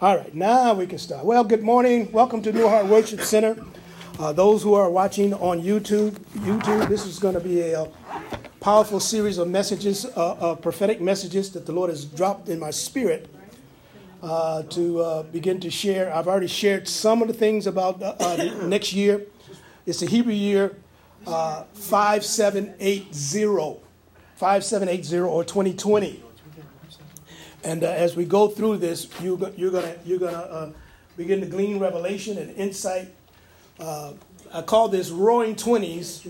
All right, now we can start. Well, good morning. Welcome to New Heart Worship Center. Uh, those who are watching on YouTube, YouTube, this is going to be a, powerful series of messages, uh, uh, prophetic messages that the Lord has dropped in my spirit uh, to uh, begin to share. I've already shared some of the things about uh, next year. It's the Hebrew year 5780, 5780 or 2020. And uh, as we go through this, you, you're going you're gonna, uh, begin to glean revelation and insight. Uh, I call this Roaring Twenties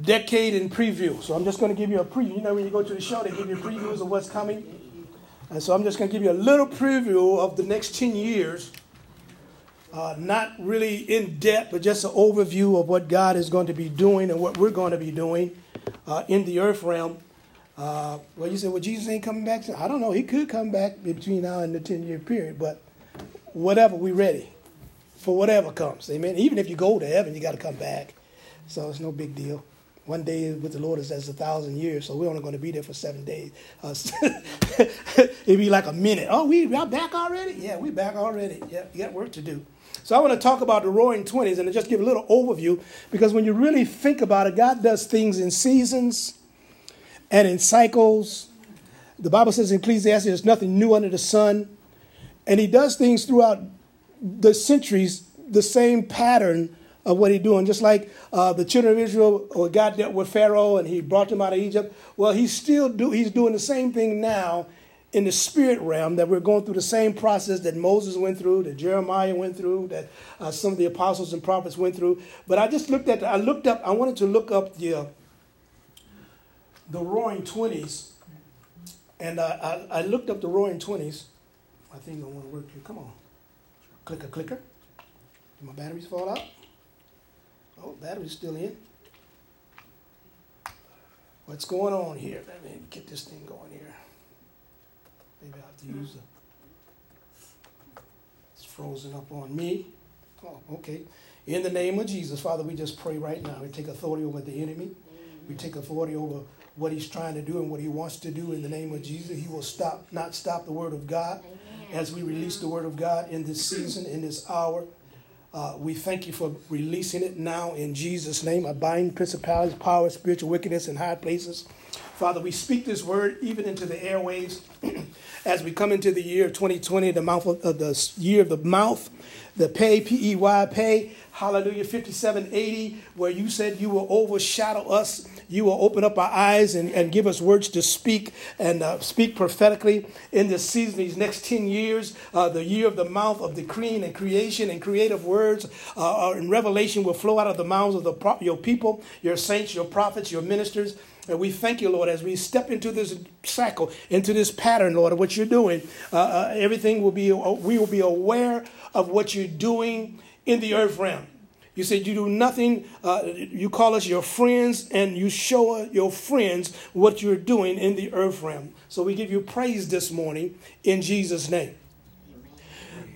Decade in Preview. So I'm just going to give you a preview. You know, when you go to the show, they give you previews of what's coming. And so I'm just going to give you a little preview of the next 10 years. Uh, not really in depth, but just an overview of what God is going to be doing and what we're going to be doing uh, in the earth realm. Uh, well, you said, well, Jesus ain't coming back. I don't know. He could come back between now and the 10 year period, but whatever, we ready for whatever comes. Amen. Even if you go to heaven, you got to come back. So it's no big deal. One day with the Lord is as a thousand years, so we're only going to be there for seven days. Uh, it'd be like a minute. Oh, we are back already? Yeah, we back already. Yeah, you got work to do. So I want to talk about the roaring 20s and just give a little overview because when you really think about it, God does things in seasons and in cycles. The Bible says in Ecclesiastes, there's nothing new under the sun. And he does things throughout the centuries, the same pattern of what he's doing. Just like uh, the children of Israel, or God dealt with Pharaoh and he brought them out of Egypt. Well, he's still do, he's doing the same thing now in the spirit realm that we're going through the same process that Moses went through, that Jeremiah went through, that uh, some of the apostles and prophets went through. But I just looked at, I looked up, I wanted to look up the, uh, the Roaring Twenties, and I, I, I, looked up the Roaring Twenties. I think I want to work here. Come on, clicker, clicker. Did my batteries fall out? Oh, battery's still in. What's going on here? Let me get this thing going here. Maybe I have to use the. It's frozen up on me. Oh, okay. In the name of Jesus, Father, we just pray right now. We take authority over the enemy. We take authority over what he's trying to do and what he wants to do in the name of Jesus. He will stop, not stop the word of God Amen. as we release the word of God in this season, in this hour. Uh, we thank you for releasing it now in Jesus' name. I bind principalities, power, spiritual wickedness in high places. Father, we speak this word even into the airways as we come into the year of 2020, the mouth of, uh, the year of the mouth, the pay, P E Y, pay. Hallelujah, 5780, where you said you will overshadow us you will open up our eyes and, and give us words to speak and uh, speak prophetically in this season, these next 10 years, uh, the year of the mouth of decreeing and creation and creative words uh, and revelation will flow out of the mouths of the pro- your people, your saints, your prophets, your ministers. And we thank you, Lord, as we step into this cycle, into this pattern, Lord, of what you're doing. Uh, uh, everything will be, we will be aware of what you're doing in the earth realm. You said you do nothing. Uh, you call us your friends, and you show your friends what you're doing in the earth realm. So we give you praise this morning in Jesus' name.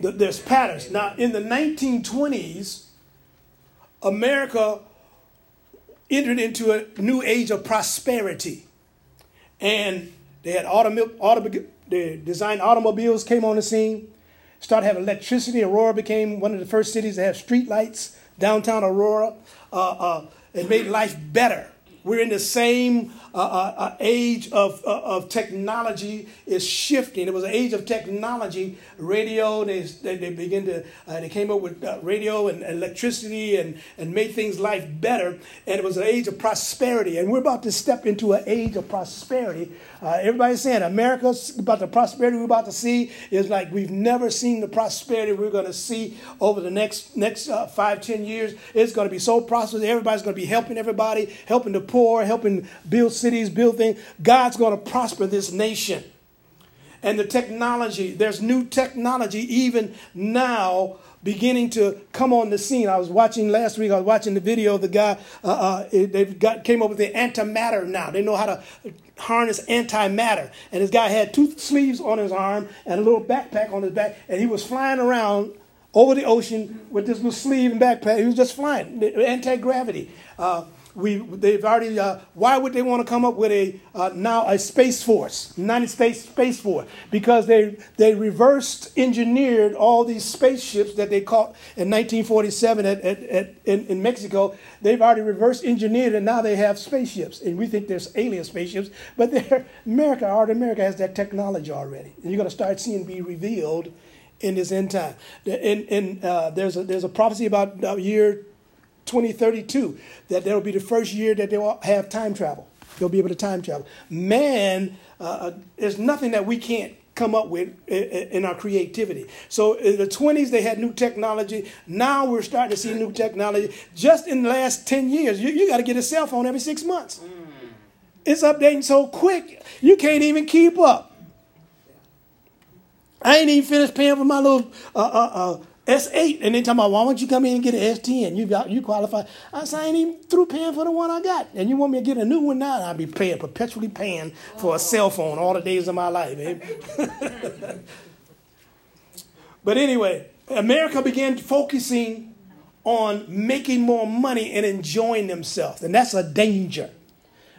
There's patterns. Now, in the 1920s, America entered into a new age of prosperity. And they had automobile, automobile they designed automobiles came on the scene, started having electricity. Aurora became one of the first cities to have street lights downtown Aurora. Uh, uh, it made life better. We're in the same uh, uh, uh age of, uh, of technology is shifting. It was an age of technology. Radio, they, they, begin to, they came up with radio and electricity and, and made things life better. And it was an age of prosperity. And we're about to step into an age of prosperity uh, everybody's saying America's about the prosperity we're about to see is like we've never seen the prosperity we're going to see over the next next uh, five ten years. It's going to be so prosperous. Everybody's going to be helping everybody, helping the poor, helping build cities, build things. God's going to prosper this nation. And the technology, there's new technology even now beginning to come on the scene. I was watching last week. I was watching the video of the guy. Uh, uh, they've got came up with the antimatter now. They know how to harness antimatter. And this guy had two sleeves on his arm and a little backpack on his back, and he was flying around over the ocean with this little sleeve and backpack. He was just flying, anti gravity. Uh, we they've already. Uh, why would they want to come up with a uh, now a space force, United States Space Force? Because they they reversed engineered all these spaceships that they caught in 1947 at, at, at in, in Mexico. They've already reverse engineered, and now they have spaceships, and we think there's alien spaceships, but they're America. Already America has that technology already, and you're going to start seeing be revealed in this end time. In, in, uh, there's, a, there's a prophecy about the year 2032 that there will be the first year that they will have time travel. They'll be able to time travel. Man, uh, uh there's nothing that we can't come up with in our creativity. So in the 20s, they had new technology. Now we're starting to see new technology. Just in the last 10 years, you, you got to get a cell phone every six months. It's updating so quick, you can't even keep up. I ain't even finished paying for my little uh, uh, uh, S8. And they talking about, why don't you come in and get an S10? You got you qualify. I said, I ain't even through paying for the one I got. And you want me to get a new one now? I'll be paying, perpetually paying for a cell phone all the days of my life, but anyway, America began focusing on making more money and enjoying themselves. And that's a danger.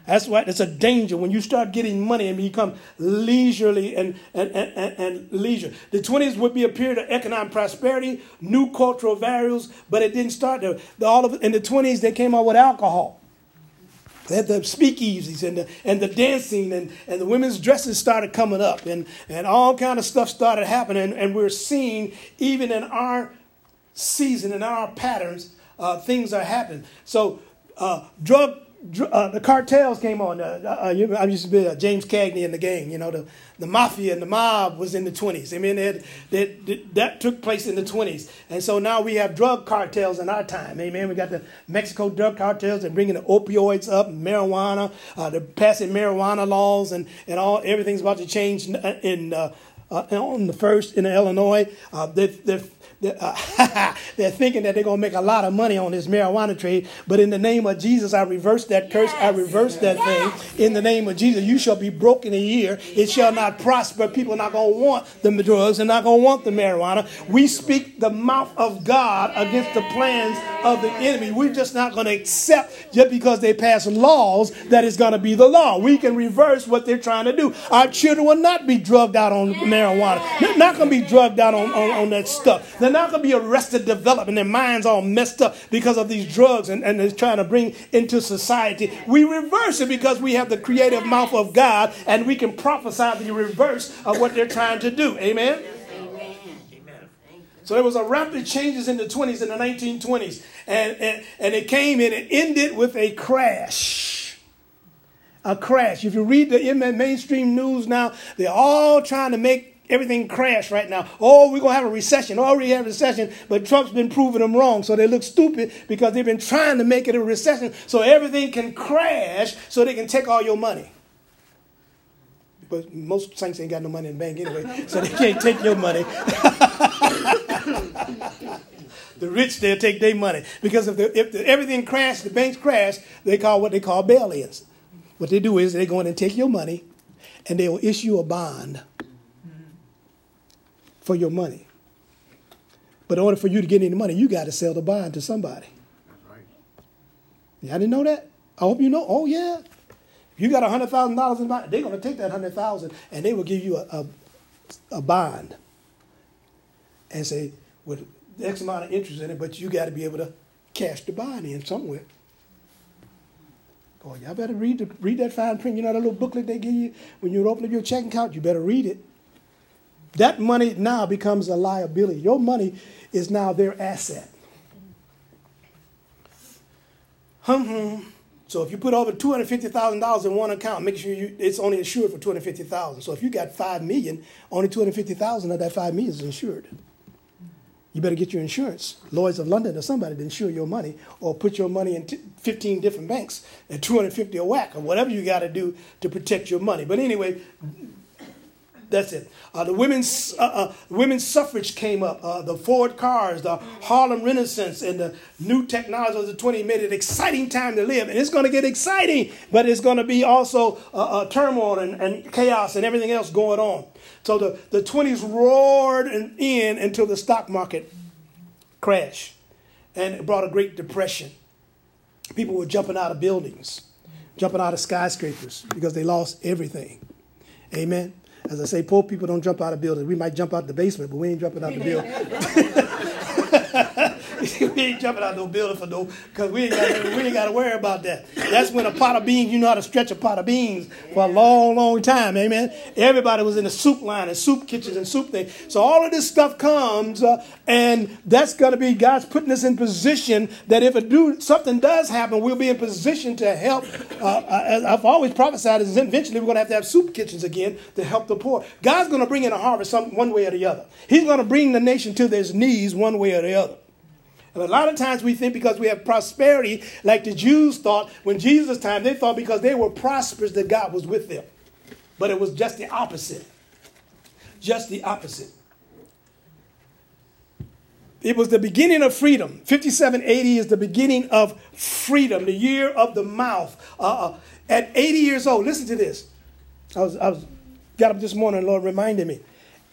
That's why it's a danger when you start getting money and become leisurely and, and, and, and, leisure. The 20s would be a period of economic prosperity, new cultural values, but it didn't start there. The, all of, in the 20s, they came out with alcohol. They had the speakeasies and the, and the dancing and, and the women's dresses started coming up and, and all kind of stuff started happening. And we're seeing even in our season, in our patterns, uh, things are happening. So uh, drug uh, the cartels came on. Uh, uh, I used to be uh, James Cagney in the gang. You know, the, the mafia and the mob was in the 20s. I mean, it, that took place in the 20s. And so now we have drug cartels in our time. Amen. We got the Mexico drug cartels and bringing the opioids up, marijuana. Uh, they're passing marijuana laws and, and all. Everything's about to change in, uh, on the first in Illinois. they're, they're Uh, they're thinking that they're going to make a lot of money on this marijuana trade. But in the name of Jesus, I reverse that curse. Yes. I reverse that yes. thing. In the name of Jesus, you shall be broken a year. It shall not prosper. People are not going to want the drugs. They're not going to want the marijuana. We speak the mouth of God against the plans of the enemy. We're just not going to accept just because they pass laws that is going to be the law. We can reverse what they're trying to do. Our children will not be drugged out on marijuana. They're not going to be drugged out on, on, on that stuff. They're not going to be arrested developing their minds all messed up because of these drugs and, and they're trying to bring into society. We reverse it because we have the creative mouth of God and we can prophesy the reverse of what they're trying to do. Amen? So there was a rapid changes in the 20s and the 1920s. And, and, and it came and it ended with a crash. A crash. If you read the mainstream news now, they're all trying to make everything crashed right now. Oh, we're going to have a recession. Oh, Already have a recession, but Trump's been proving them wrong. So they look stupid because they've been trying to make it a recession so everything can crash so they can take all your money. But most saints ain't got no money in the bank anyway, so they can't take your money. the rich, they'll take their money. Because if, the, if the, everything crashed, the banks crash, they call what they call bail-ins. What they do is they go in and take your money, and they will issue a bond for your money. But in order for you to get any money, you got to sell the bond to somebody. That's right. Y'all didn't know that? I hope you know. Oh, yeah. If you got $100,000 in bond, they're going to take that 100000 and they will give you a, a, a bond and say, with X amount of interest in it, but you got to be able to cash the bond in somewhere. Boy, y'all better read, the, read that fine print. You know that little booklet they give you when you open up your checking account? You better read it. That money now becomes a liability. Your money is now their asset. Hum So if you put over two hundred fifty thousand dollars in one account, make sure you, it's only insured for two hundred fifty thousand. So if you got five million, only two hundred fifty thousand of that five million is insured. You better get your insurance, Lloyd's of London or somebody to insure your money, or put your money in t- fifteen different banks at two hundred fifty a whack, or whatever you got to do to protect your money. But anyway, that's it. Uh, the women's uh, uh, women's suffrage came up. Uh, the Ford cars, the Harlem Renaissance, and the new technology of the 20 made it exciting time to live. And it's going to get exciting, but it's going to be also uh, uh, turmoil and, and, chaos and everything else going on. So the, the 20s roared in until the stock market crashed, and it brought a great depression. people were jumping out of buildings, jumping out of skyscrapers because they lost everything. Amen. As I say, poor people don't jump out of buildings. We might jump out the basement, but we ain't jumping out the building. we ain't jumping out no building for no, because we ain't got we ain't got to worry about that. That's when a pot of beans, you know how to stretch a pot of beans for a long, long time. Amen. Everybody was in the soup line and soup kitchens and soup things. So all of this stuff comes, uh, and that's going to be God's putting us in position that if a do something does happen, we'll be in position to help. Uh, uh I've always prophesied is eventually we're going to have to have soup kitchens again to help the poor. God's going to bring in a harvest some, one way or the other. He's going to bring the nation to their knees one way or the other. A lot of times we think because we have prosperity, like the Jews thought when Jesus' time, they thought because they were prosperous that God was with them. But it was just the opposite. Just the opposite. It was the beginning of freedom. 5780 is the beginning of freedom, the year of the mouth. Uh, uh, at 80 years old, listen to this. I was, I was got up this morning, Lord reminded me.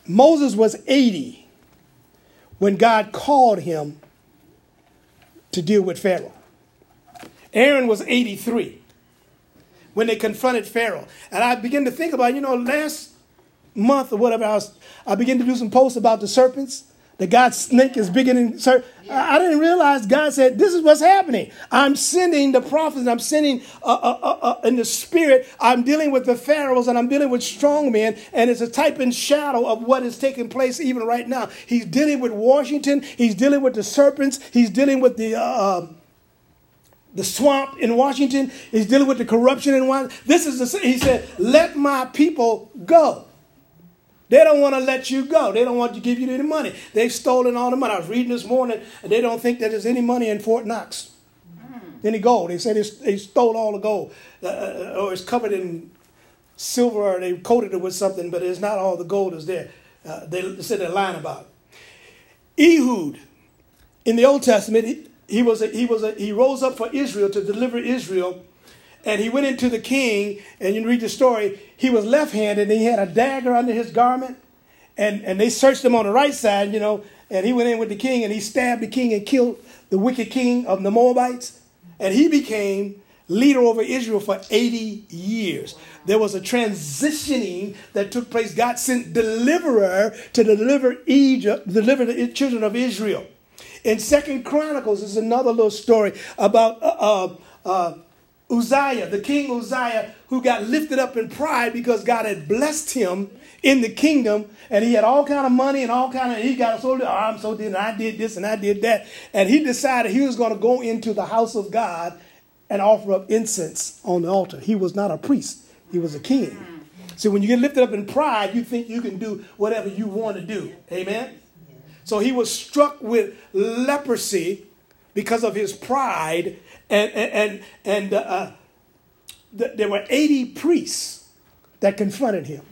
Moses was 80 when God called him to deal with Pharaoh. Aaron was 83 when they confronted Pharaoh. And I began to think about, you know, last month or whatever, I, was, I began to do some posts about the serpents that God's snake is bigger than sir. I didn't realize God said, This is what's happening. I'm sending the prophets, I'm sending uh, uh, uh, uh, in the spirit, I'm dealing with the pharaohs and I'm dealing with strong men, and it's a type and shadow of what is taking place even right now. He's dealing with Washington, he's dealing with the serpents, he's dealing with the. Uh, um, the swamp in Washington. He's dealing with the corruption in Washington. This is the, he said, let my people go. They don't want to let you go. They don't want to give you any money. They've stolen all the money. I was reading this morning, and they don't think that there's any money in Fort Knox. Mm. Any gold. They said they stole all the gold. Uh, uh, or it's covered in silver, or they coated it with something, but it's not all the gold is there. Uh, they said they're lying about it. Ehud, in the Old Testament, he, he was a, he was a, he rose up for Israel to deliver Israel and he went into the king, and you read the story, he was left handed, and he had a dagger under his garment. And, and they searched him on the right side, you know, and he went in with the king and he stabbed the king and killed the wicked king of the Moabites. And he became leader over Israel for 80 years. There was a transitioning that took place. God sent deliverer to deliver Egypt, deliver the children of Israel. In Second Chronicles is another little story about uh, uh, uh Uzziah, the king Uzziah, who got lifted up in pride because God had blessed him in the kingdom, and he had all kind of money and all kind of. He got so oh, I'm so did and I did this and I did that, and he decided he was going to go into the house of God and offer up incense on the altar. He was not a priest; he was a king. So when you get lifted up in pride, you think you can do whatever you want to do. Amen. So he was struck with leprosy because of his pride and and and uh, th- there were 80 priests that confronted him.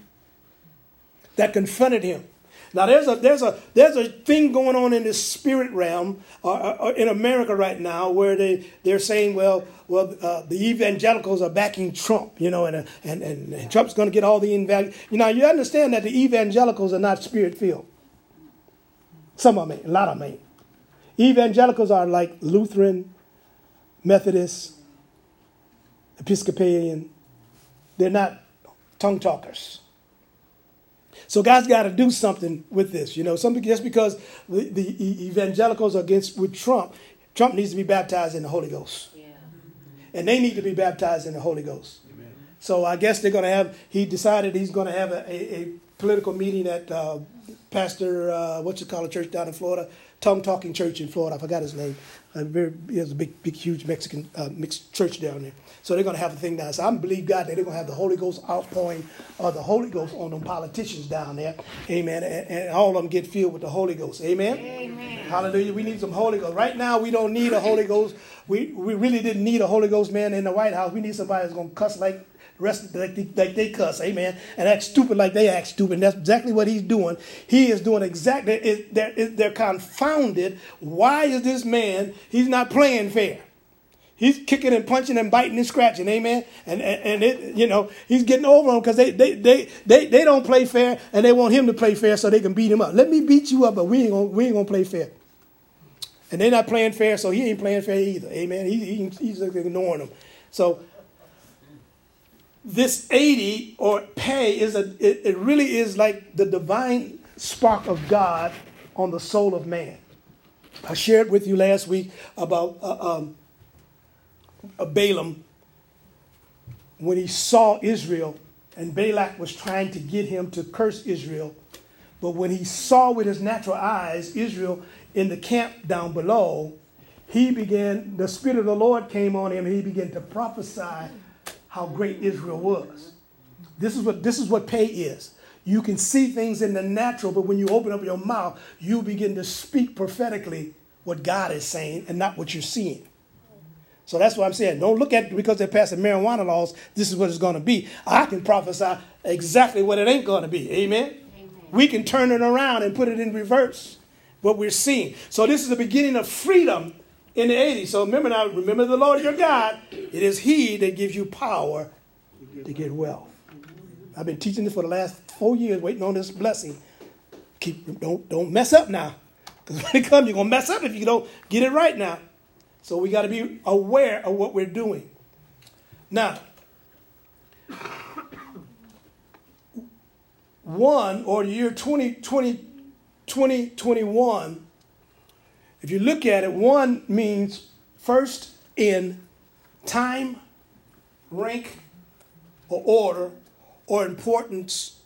That confronted him. Now there's a there's a there's a thing going on in the spirit realm uh, uh, in America right now where they they're saying well well uh, the evangelicals are backing Trump you know and uh, and, and, and Trump's going to get all the invalid you know you understand that the evangelicals are not spirit filled. Some of them, ain't, a lot of them ain't. Evangelicals are like Lutheran, Methodist, Episcopalian. They're not tongue talkers. So God's got to do something with this. You know, something just because the, the evangelicals are against with Trump, Trump needs to be baptized in the Holy Ghost. Yeah. And they need to be baptized in the Holy Ghost. Amen. So I guess they're going to have, he decided he's going to have a, a, a political meeting at uh, Pastor, uh, what's it called, a church down in Florida, tongue talking church in Florida. I forgot his name. A very, has a big, big, huge Mexican uh, mixed church down there. So they're going to have a thing down. So I believe God that they're going to have the Holy Ghost outpouring of the Holy Ghost on them politicians down there. Amen. And, and, all of them get filled with the Holy Ghost. Amen? Amen. Hallelujah. We need some Holy Ghost. Right now, we don't need a Holy Ghost. We, we really didn't need a Holy Ghost man in the White House. We need somebody that's going to cuss like rest like they, like they cuss, amen, and act stupid like they act stupid. And that's exactly what he's doing. He is doing exactly. They're, they're confounded. Why is this man? He's not playing fair. He's kicking and punching and biting and scratching, amen. And and, and it, you know he's getting over them because they, they they they they don't play fair and they want him to play fair so they can beat him up. Let me beat you up, but we ain't gonna we ain't gonna play fair. And they're not playing fair, so he ain't playing fair either. Amen. He, he, he's ignoring them. So this 80 or pay is a it, it really is like the divine spark of God on the soul of man. I shared with you last week about uh, um, uh, Balaam when he saw Israel and Balak was trying to get him to curse Israel. But when he saw with his natural eyes Israel in the camp down below, he began, the Spirit of the Lord came on him and he began to prophesy how great Israel was. This is what, this is what pay is. You can see things in the natural, but when you open up your mouth, you begin to speak prophetically what God is saying and not what you're seeing. So that's what I'm saying. Don't look at because they're passing marijuana laws, this is what it's going to be. I can prophesy exactly what it ain't going to be. Amen? Amen? We can turn it around and put it in reverse, what we're seeing. So this is the beginning of freedom in the 80s. So remember now, remember the Lord your God. It is He that gives you power to get wealth. I've been teaching this for the last four years, waiting on this blessing. Keep don't don't mess up now. Because when it comes, you're gonna mess up if you don't get it right now. So we got to be aware of what we're doing. Now, one or year 2020, 2021, if you look at it, one means first in time, rank, or order, or importance,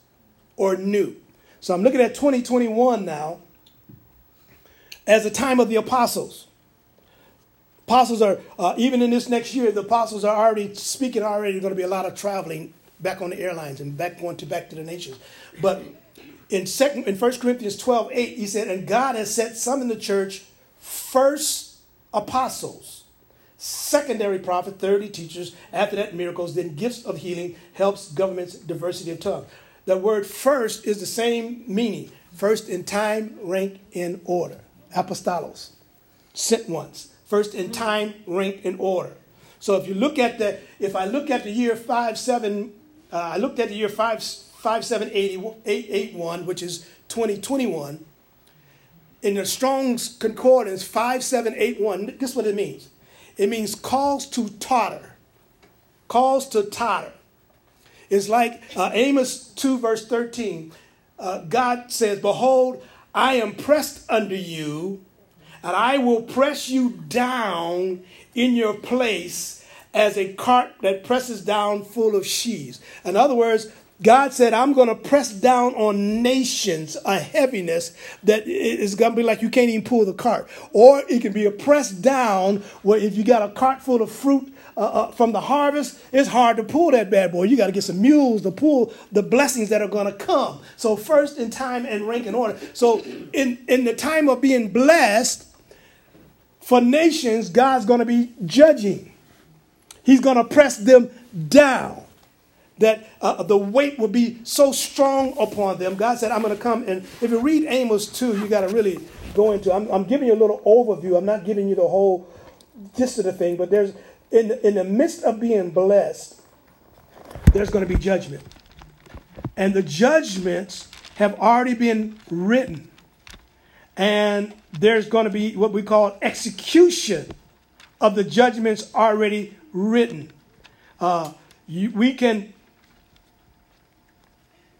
or new. So I'm looking at 2021 now as the time of the apostles. Apostles are, uh, even in this next year, the apostles are already speaking, already going to be a lot of traveling back on the airlines and back going to back to the nations. But in second in 1 Corinthians 12, 8, he said, And God has set some in the church first apostles, secondary prophet, 30 teachers, after that miracles, then gifts of healing, helps, governments, diversity of tongue. The word first is the same meaning. First in time, rank, in order. Apostolos, sent ones. First in time, rank, in order. So if you look at the, if I look at the year 5, 7, uh, I looked at the year 5, 5 7, 8, 8, 8 1, which is 2021 in the Strong's Concordance 5781, this is what it means. It means calls to totter. Calls to totter. It's like uh, Amos 2, verse 13. Uh, God says, Behold, I am pressed under you, and I will press you down in your place as a cart that presses down full of sheaves. In other words, God said, I'm going to press down on nations a heaviness that is going to be like you can't even pull the cart. Or it can be a press down where if you got a cart full of fruit uh, uh, from the harvest, it's hard to pull that bad boy. You got to get some mules to pull the blessings that are going to come. So, first in time and rank and order. So, in, in the time of being blessed for nations, God's going to be judging, He's going to press them down that uh, the weight would be so strong upon them. God said, I'm going to come. And if you read Amos 2, you got to really go into I'm, I'm, giving you a little overview. I'm not giving you the whole gist of the thing, but there's in, in the midst of being blessed, there's going to be judgment. And the judgments have already been written. And there's going to be what we call execution of the judgments already written. Uh, you, we can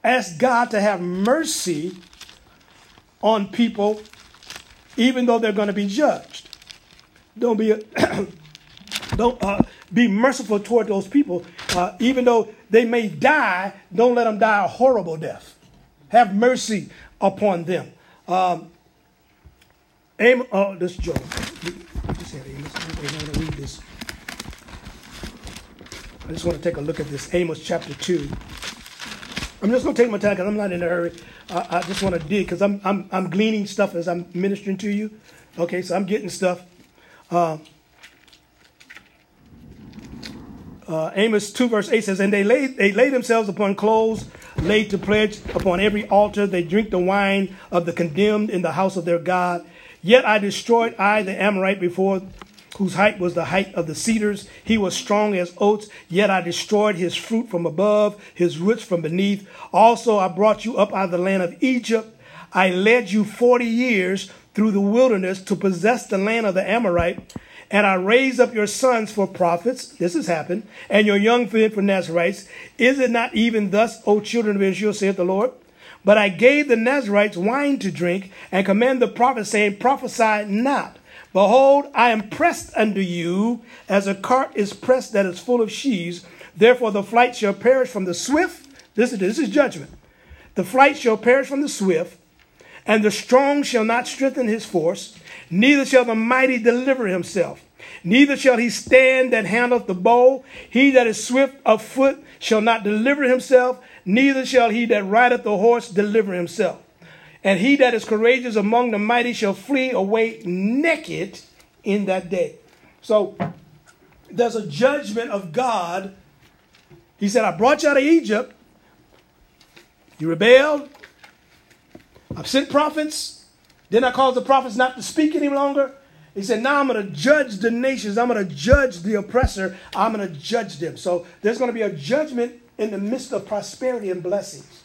ask God to have mercy on people, even though they're going to be judged. Don't be don't uh, be merciful toward those people, uh, even though they may die. Don't let them die a horrible death. Have mercy upon them. Um, oh. Just Amos. Read this. I just want to take a look at this Amos chapter two. I'm just going to take my time because I'm not in a hurry. I, just want to dig because I'm, I'm, I'm gleaning stuff as I'm ministering to you. Okay, so I'm getting stuff. Uh, uh, Amos 2, verse 8 says, And they lay, they lay themselves upon clothes laid to pledge upon every altar. They drink the wine of the condemned in the house of their God. Yet I destroyed I, the Amorite, before whose height was the height of the cedars. He was strong as oaks, yet I destroyed his fruit from above, his roots from beneath. Also, I brought you up out of the land of Egypt. I led you 40 years through the wilderness to possess the land of the Amorite, and I raised up your sons for prophets. This has happened, and your young men for Nazarites. Is it not even thus, O children of Israel, saith the Lord? But I gave the Nazarites wine to drink, and command the prophets, saying, Prophesy not. Behold, I am pressed unto you as a cart is pressed that is full of sheaves. Therefore, the flight shall perish from the swift. This is, this is judgment. The flight shall perish from the swift, and the strong shall not strengthen his force, neither shall the mighty deliver himself. Neither shall he stand that handleth the bow. He that is swift of foot shall not deliver himself, neither shall he that rideth the horse deliver himself. And he that is courageous among the mighty shall flee away naked in that day. So there's a judgment of God. He said, I brought you out of Egypt. You rebelled. I've sent prophets. Then I caused the prophets not to speak any longer. He said, Now I'm going to judge the nations. I'm going to judge the oppressor. I'm going to judge them. So there's going to be a judgment in the midst of prosperity and blessings.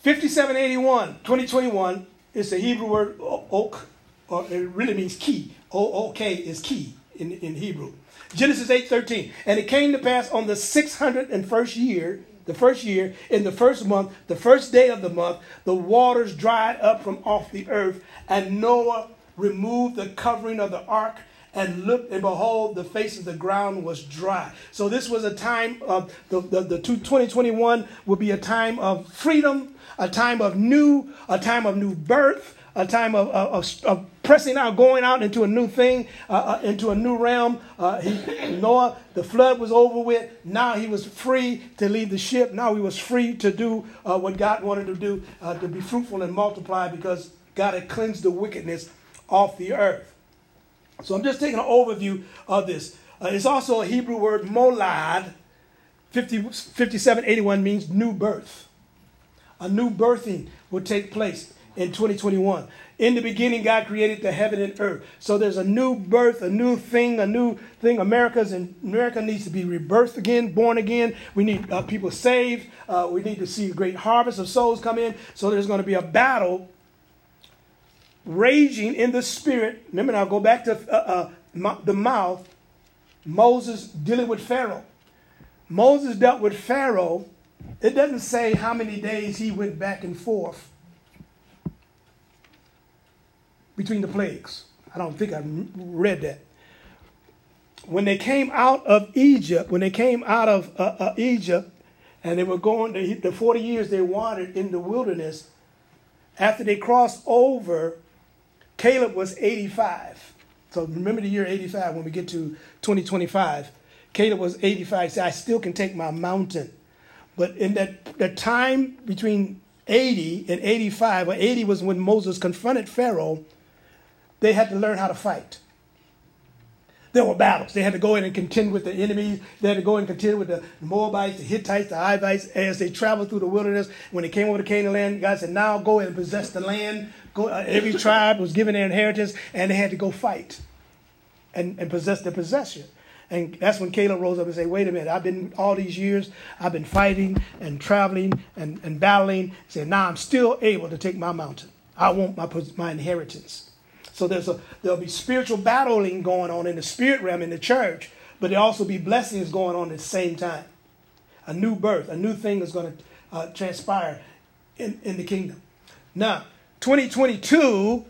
5781, 2021 is the Hebrew word oak, or it really means key. O-O-K is key in, in Hebrew. Genesis 8:13. And it came to pass on the 601st year, the first year, in the first month, the first day of the month, the waters dried up from off the earth, and Noah removed the covering of the ark and looked and behold the face of the ground was dry so this was a time of the, the, the 2021 will be a time of freedom a time of new a time of new birth a time of, of, of pressing out going out into a new thing uh, uh, into a new realm uh, he, noah the flood was over with now he was free to leave the ship now he was free to do uh, what god wanted to do uh, to be fruitful and multiply because god had cleansed the wickedness off the earth so I'm just taking an overview of this. Uh, it's also a Hebrew word, molad. 50, 5781 means new birth. A new birthing will take place in 2021. In the beginning, God created the heaven and earth. So there's a new birth, a new thing, a new thing. America's in, America needs to be rebirthed again, born again. We need uh, people saved. Uh, we need to see a great harvest of souls come in. So there's going to be a battle raging in the spirit. Remember now, go back to uh, uh, the mouth. Moses dealing with Pharaoh. Moses dealt with Pharaoh. It doesn't say how many days he went back and forth between the plagues. I don't think I read that. When they came out of Egypt, when they came out of uh, uh, Egypt, and they were going to, the 40 years they wandered in the wilderness, after they crossed over Caleb was 85. So remember the year 85 when we get to 2025. Caleb was 85. He said, I still can take my mountain. But in that, that time between 80 and 85, or 80 was when Moses confronted Pharaoh, they had to learn how to fight. There were battles. They had to go in and contend with the enemies. They had to go and contend with the Moabites, the Hittites, the Hivites as they traveled through the wilderness. When they came over to Canaan land, God said, Now go and possess the land. Go, uh, every tribe was given their inheritance, and they had to go fight and, and possess their possession. And that's when Caleb rose up and said, Wait a minute, I've been all these years, I've been fighting and traveling and, and battling. He said, Now I'm still able to take my mountain. I want my, my inheritance. So there's a there'll be spiritual battling going on in the spirit realm in the church, but there'll also be blessings going on at the same time. A new birth, a new thing is going to uh, transpire in, in the kingdom. Now, 2022,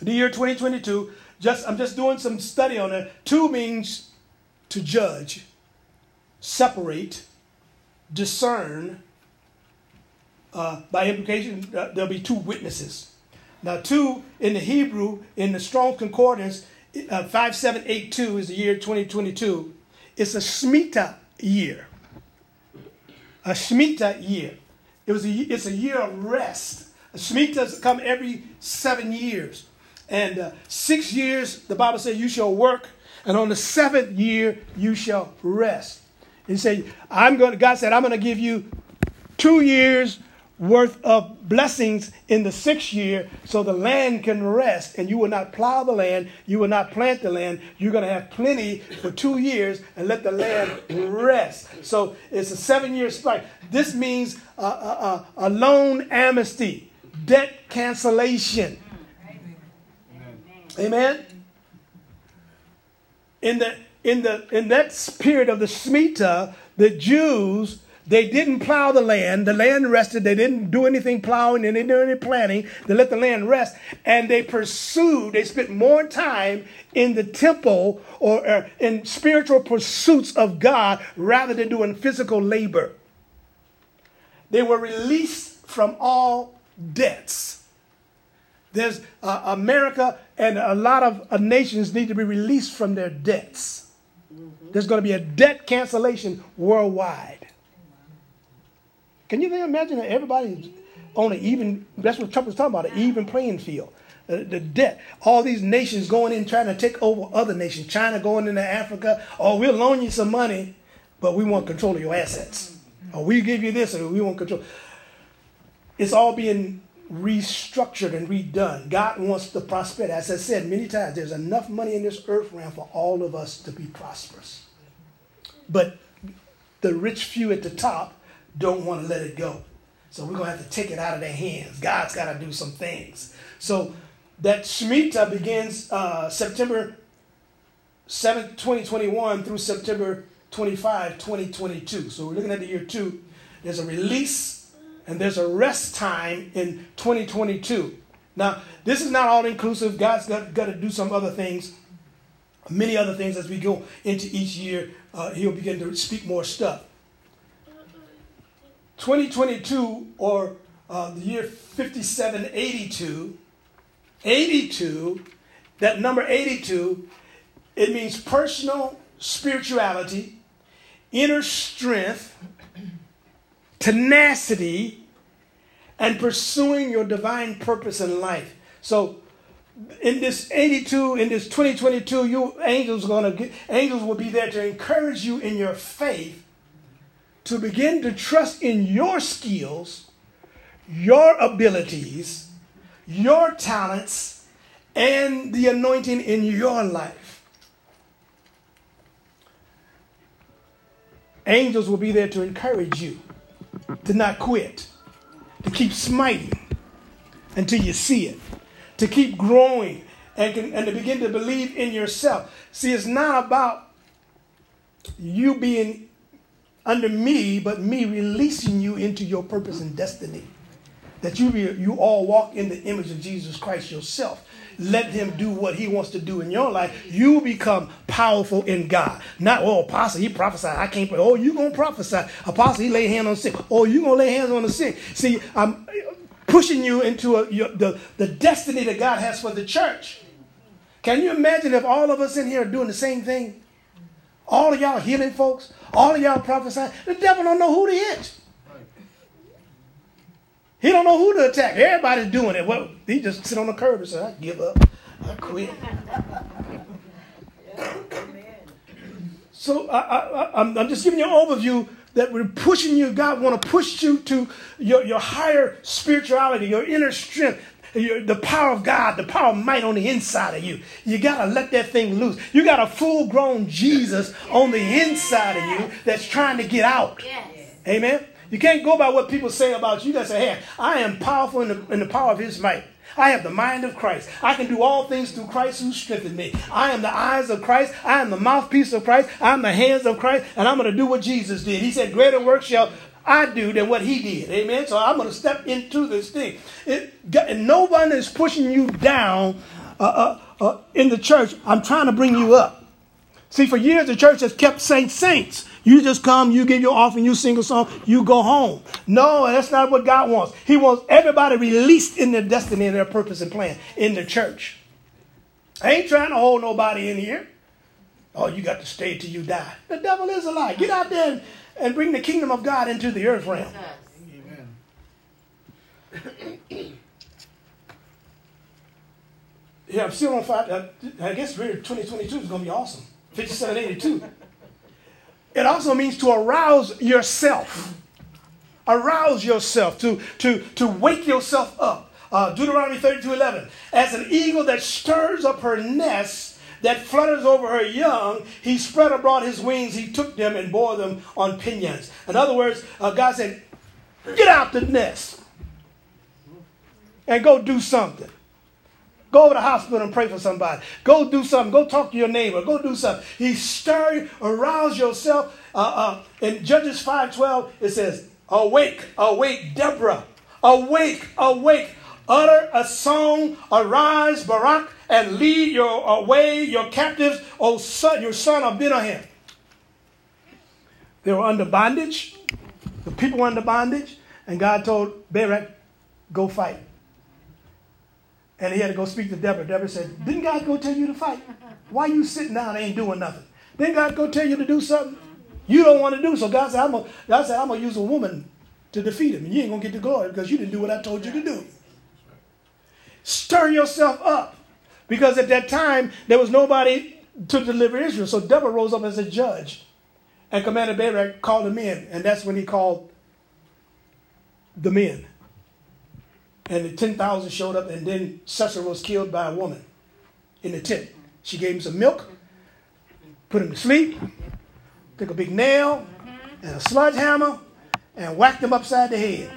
the year 2022, just I'm just doing some study on it. Two means to judge, separate, discern. Uh, by implication, uh, there'll be two witnesses. Now, two in the Hebrew, in the Strong Concordance, uh, 5782 is the year 2022. It's a Shemitah year. A Shemitah year. It was a, it's a year of rest. Shemitahs come every seven years. And uh, six years, the Bible says, you shall work, and on the seventh year, you shall rest. He said, I'm going to, God said, I'm going to give you two years worth of blessings in the sixth year so the land can rest and you will not plow the land you will not plant the land. You're going to have plenty for two years and let the land rest. So it's a seven year strike. This means a, a, a loan amnesty debt cancellation amen in the in the in that period of the Shemitah, the Jews they didn't plow the land. The land rested. They didn't do anything plowing they didn't do any planting. They let the land rest. And they pursued, they spent more time in the temple or, or in spiritual pursuits of God rather than doing physical labor. They were released from all debts. There's uh, America and a lot of uh, nations need to be released from their debts. Mm-hmm. There's going to be a debt cancellation worldwide. Can you imagine that everybody's on an even, that's what Trump was talking about, an even playing field. The, the debt, all these nations going in trying to take over other nations, China going into Africa, oh, we'll loan you some money, but we want control of your assets. Or we give you this, or we want control. It's all being restructured and redone. God wants the prosperity. As I said many times, there's enough money in this earth realm for all of us to be prosperous. But the rich few at the top don't want to let it go. So we're going to have to take it out of their hands. God's got to do some things. So that Shemitah begins uh, September 7, 2021 through September 25, 2022. So we're looking at the year two. There's a release and there's a rest time in 2022. Now, this is not all inclusive. God's got, got to do some other things, many other things as we go into each year. Uh, he'll begin to speak more stuff. 2022 or uh, the year 5782, 82, that number 82, it means personal spirituality, inner strength, tenacity, and pursuing your divine purpose in life. So in this 82, in this 2022, you angels gonna get, angels will be there to encourage you in your faith to begin to trust in your skills, your abilities, your talents, and the anointing in your life. Angels will be there to encourage you to not quit, to keep smiting until you see it, to keep growing and, can, and to begin to believe in yourself. See, it's not about you being under me, but me releasing you into your purpose and destiny. That you, you all walk in the image of Jesus Christ yourself. Let him do what he wants to do in your life. You become powerful in God. Not, oh, apostle, he prophesied. I can't pray. Oh, you going to prophesy. Apostle, he lay hands on sick. Oh, you going to lay hands on the sick. See, I'm pushing you into a, your, the, the destiny that God has for the church. Can you imagine if all of us in here are doing the same thing? All of y'all healing folks, all of y'all prophesying. The devil don't know who to hit. He don't know who to attack. Everybody's doing it. Well, he just sit on the curb and say, I give up. I quit. so I, am just giving you an overview that we're pushing you. God want to push you to your, your higher spirituality, your inner strength, the power of God, the power of might on the inside of you. You got to let that thing loose. You got a full grown Jesus on the inside of you that's trying to get out. Yes. Amen. You can't go by what people say about you. You got to say, hey, I am powerful in the, in the power of his might. I have the mind of Christ. I can do all things through Christ who strengthened me. I am the eyes of Christ. I am the mouthpiece of Christ. I am the hands of Christ. And I'm going to do what Jesus did. He said, Greater work shall I do than what he did. Amen. So I'm going to step into this thing. It, and no one is pushing you down uh, uh, uh, in the church. I'm trying to bring you up. See, for years the church has kept saying saints. You just come, you give your offering, you sing a song, you go home. No, that's not what God wants. He wants everybody released in their destiny and their purpose and plan in the church. I ain't trying to hold nobody in here. Oh, you got to stay till you die. The devil is a lie. Get out there and bring the kingdom of God into the earth realm. Amen. yeah, I'm still on fire. I guess really 2022 is going to be awesome. 5782. It also means to arouse yourself. arouse yourself, to, to, to wake yourself up. Uh, Deuteronomy 32 11. As an eagle that stirs up her nest, that flutters over her young, he spread abroad his wings, he took them and bore them on pinions. In other words, uh, God said, Get out the nest and go do something. Go to the hospital and pray for somebody. Go do something. Go talk to your neighbor. Go do something. He stirred, arouse yourself. Uh, uh, in Judges 5.12, it says, Awake, awake, Deborah. Awake, awake. Utter a song, arise, Barak, and lead your away your captives, O son, your son of Benahim. They were under bondage. The people were under bondage. And God told Barak, go fight. And he had to go speak to Deborah. Deborah said, Didn't God go tell you to fight? Why you sitting down and ain't doing nothing? Didn't God go tell you to do something? You don't want to do. So God said, I'm gonna, use a woman to defeat him. And you ain't gonna get the glory because you didn't do what I told you to do. Stir yourself up. Because at that time there was nobody to deliver Israel. So Deborah rose up as a judge. And Commander Barak called him in. And that's when he called the men and the 10,000 showed up, and then Sisera was killed by a woman in the tent. She gave him some milk, put him to sleep, took a big nail and a sledgehammer, and whacked him upside the head.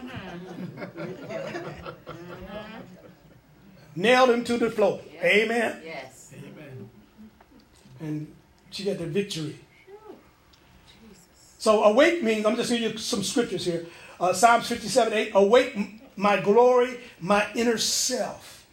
Nailed him to the floor. Amen. Yes. Amen. And she got the victory. So awake means, I'm just giving you some scriptures here. Uh, Psalms 57 8, awake my glory, my inner self.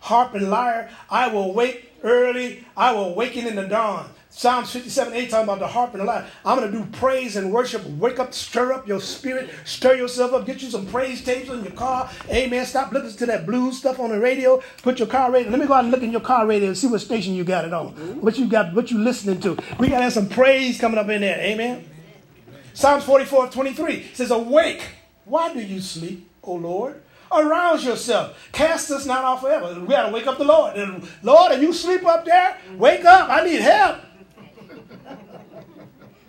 Harp and lyre, I will wake early, I will awaken in the dawn. Psalms 57, 8 talking about the harp and the lyre. I'm going to do praise and worship. Wake up, stir up your spirit, stir yourself up, get you some praise tapes in your car. Amen. Stop listening to that blues stuff on the radio. Put your car radio. Let me go out and look in your car radio and see what station you got it on. Mm-hmm. What you got, what you listening to. We got to have some praise coming up in there. Amen. Psalms 44, 23 says, Awake. Why do you sleep? O Lord. Arouse yourself. Cast us not off forever. We got to wake up the Lord. And, Lord, if you sleep up there, wake up. I need help.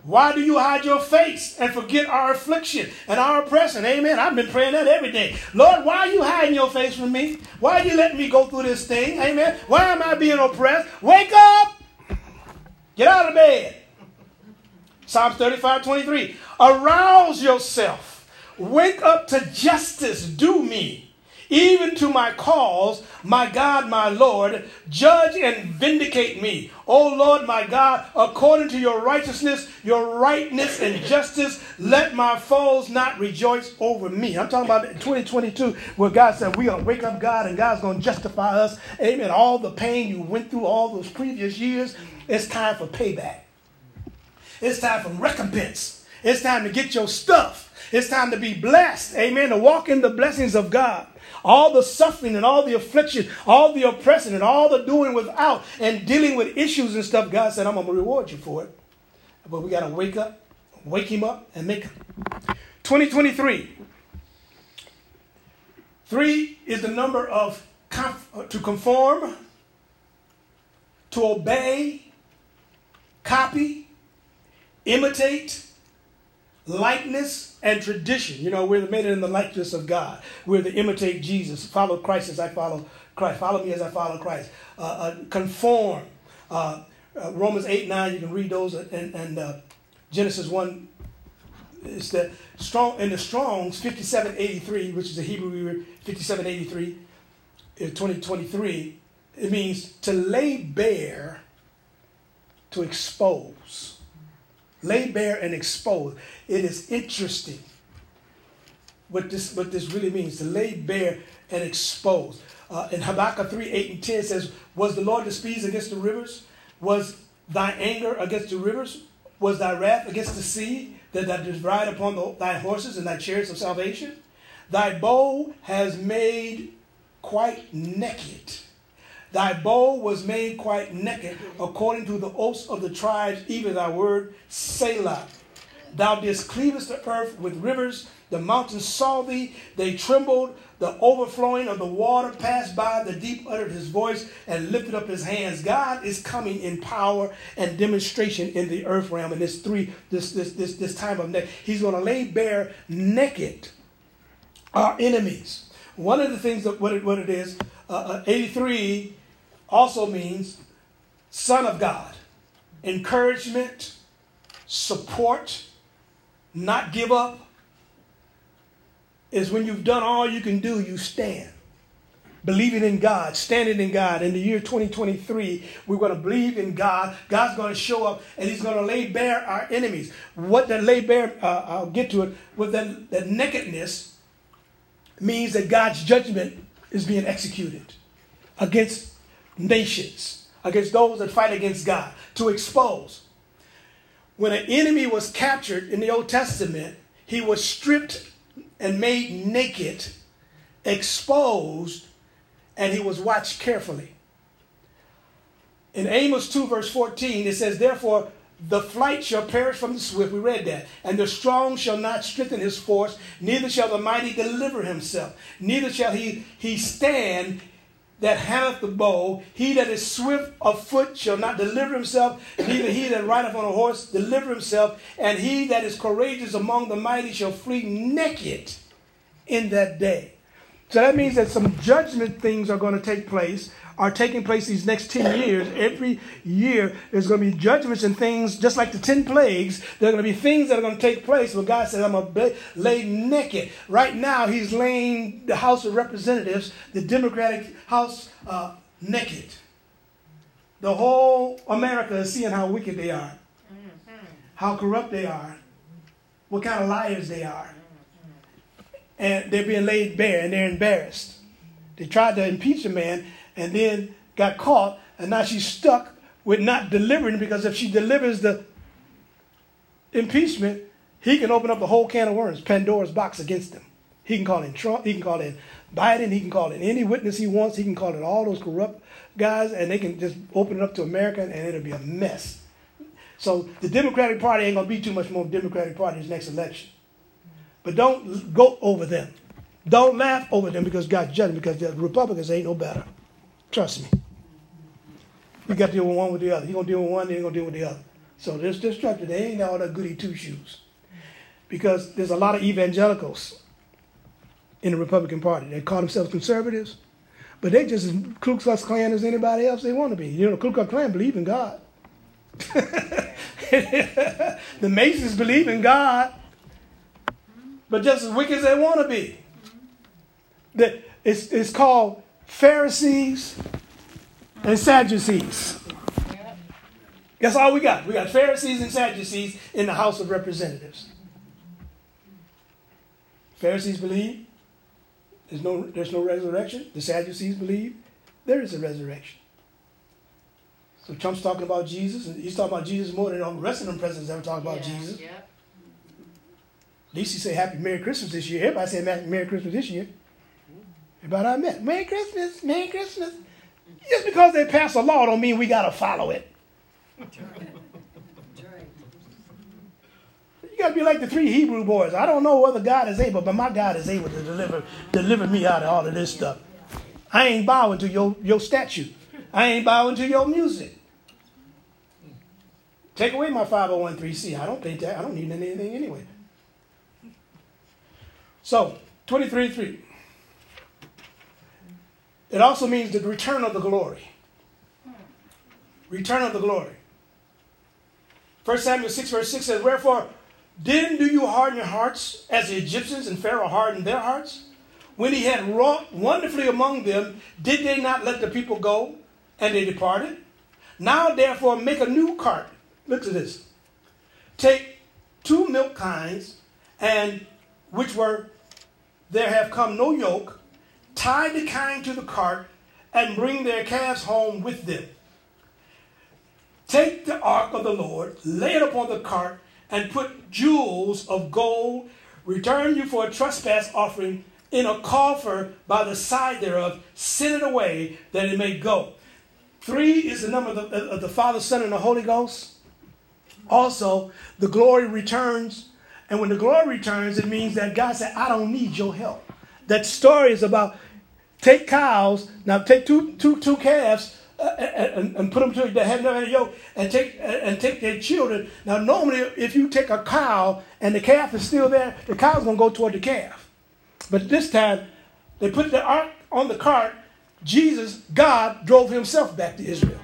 Why do you hide your face and forget our affliction and our oppression? Amen. I've been praying that every day. Lord, why are you hiding your face from me? Why are you letting me go through this thing? Amen. Why am I being oppressed? Wake up. Get out of bed. Psalms 35 23. Arouse yourself Wake up to justice, do me, even to my cause, my God, my Lord. Judge and vindicate me. O Lord, my God, according to your righteousness, your rightness and justice, let my foes not rejoice over me. I'm talking about 2022, where God said, We're going to wake up God and God's going to justify us. Amen. All the pain you went through all those previous years, it's time for payback. It's time for recompense. It's time to get your stuff. It's time to be blessed. Amen. To walk in the blessings of God. All the suffering and all the affliction, all the oppression and all the doing without and dealing with issues and stuff, God said, I'm going to reward you for it. But we got to wake up, wake him up, and make him. 2023. Three is the number of conf- uh, to conform, to obey, copy, imitate, likeness and tradition. You know, we're made in the likeness of God. We're to imitate Jesus. Follow Christ as I follow Christ. Follow me as I follow Christ. Uh, uh, conform. Uh, uh Romans 8, 9, you can read those. And, and uh, Genesis 1, it's the strong, in the Strong's 5783, which is the Hebrew 5783, 2023, it means to lay bare, to expose lay bare and expose. It is interesting what this, what this really means to lay bare and expose. Uh, in Habakkuk 3 8 and 10 says, Was the Lord displeased against the rivers? Was thy anger against the rivers? Was thy wrath against the sea that thou didst ride upon the, thy horses and thy chariots of salvation? Thy bow has made quite naked Thy bow was made quite naked, according to the oaths of the tribes, even thy word, Selah. Thou didst cleavest the earth with rivers. The mountains saw thee. They trembled. The overflowing of the water passed by. The deep uttered his voice and lifted up his hands. God is coming in power and demonstration in the earth realm in this three this this this, this time of neck. He's going to lay bare naked our enemies. One of the things that what it, what it is, uh, uh, 83 also means son of God, encouragement, support, not give up, is when you've done all you can do, you stand. Believing in God, standing in God. In the year 2023, we're going to believe in God. God's going to show up and He's going to lay bare our enemies. What that lay bare, uh, I'll get to it, with that, that nakedness means that God's judgment is being executed against nations, against those that fight against God, to expose. When an enemy was captured in the Old Testament, he was stripped and made naked, exposed, and he was watched carefully. In Amos 2, verse 14, it says, Therefore, the flight shall perish from the swift. We read that. And the strong shall not strengthen his force, neither shall the mighty deliver himself. Neither shall he, he stand that handleth the bow. He that is swift of foot shall not deliver himself, neither he that rideth on a horse deliver himself. And he that is courageous among the mighty shall flee naked in that day. So that means that some judgment things are going to take place are taking place these next 10 years. Every year, there's going to be judgments and things, just like the 10 plagues. There are going to be things that are going to take place. But God says, I'm going to lay naked. Right now, He's laying the House of Representatives, the Democratic House, uh, naked. The whole America is seeing how wicked they are, how corrupt they are, what kind of liars they are. And they're being laid bare and they're embarrassed. They tried to impeach a man and then got caught, and now she's stuck with not delivering because if she delivers the impeachment, he can open up the whole can of worms, Pandora's box against him. He can call in Trump, he can call in Biden, he can call in any witness he wants, he can call in all those corrupt guys, and they can just open it up to America and it'll be a mess. So the Democratic Party ain't gonna be too much more Democratic Party this next election. But don't go over them. Don't laugh over them because God's judging because the Republicans ain't no better. Trust me. You got to deal with one with the other. You're going to deal with one, then you're going to deal with the other. So this destructive, they ain't all that goody two shoes. Because there's a lot of evangelicals in the Republican Party. They call themselves conservatives, but they just as Ku Klux Klan as anybody else they want to be. You know, Ku Klux Klan believe in God. the Masons believe in God, but just as wicked as they want to be. That it's, it's called Pharisees and Sadducees. That's all we got. We got Pharisees and Sadducees in the House of Representatives. Pharisees believe there's no, there's no resurrection. The Sadducees believe there is a resurrection. So Trump's talking about Jesus, and he's talking about Jesus more than all the rest of them presidents ever talk about yeah, Jesus. Yeah. At least he say Happy Merry Christmas this year. Everybody say Merry Christmas this year. Everybody I met, Merry Christmas, Merry Christmas. Just because they pass a law don't mean we got to follow it. You got to be like the three Hebrew boys. I don't know whether God is able, but my God is able to deliver, deliver me out of all of this stuff. I ain't bowing to your, your statue. I ain't bowing to your music. Take away my 501c. I don't pay that. I don't need anything anyway. So, 23 3. It also means the return of the glory. Return of the glory. 1 Samuel 6, verse 6 says, Wherefore, then do you harden your hearts as the Egyptians and Pharaoh hardened their hearts? When he had wrought wonderfully among them, did they not let the people go? And they departed. Now, therefore, make a new cart. Look at this. Take two milk kinds, and which were there have come no yoke, tie the kine to the cart, and bring their calves home with them. Take the ark of the Lord, lay it upon the cart, and put jewels of gold. Return you for a trespass offering in a coffer by the side thereof. Send it away that it may go. Three is the number of the, of the Father, Son, and the Holy Ghost. Also, the glory returns. And when the glory returns, it means that God said, I don't need your help. That story is about take cows, now take two, two, two calves, uh, uh, uh and, and, put them to the head of the yoke and take uh, and take their children. Now, normally, if you take a cow and the calf is still there, the cow's gonna go toward the calf. But this time, they put the ark on the cart. Jesus, God, drove himself back to Israel.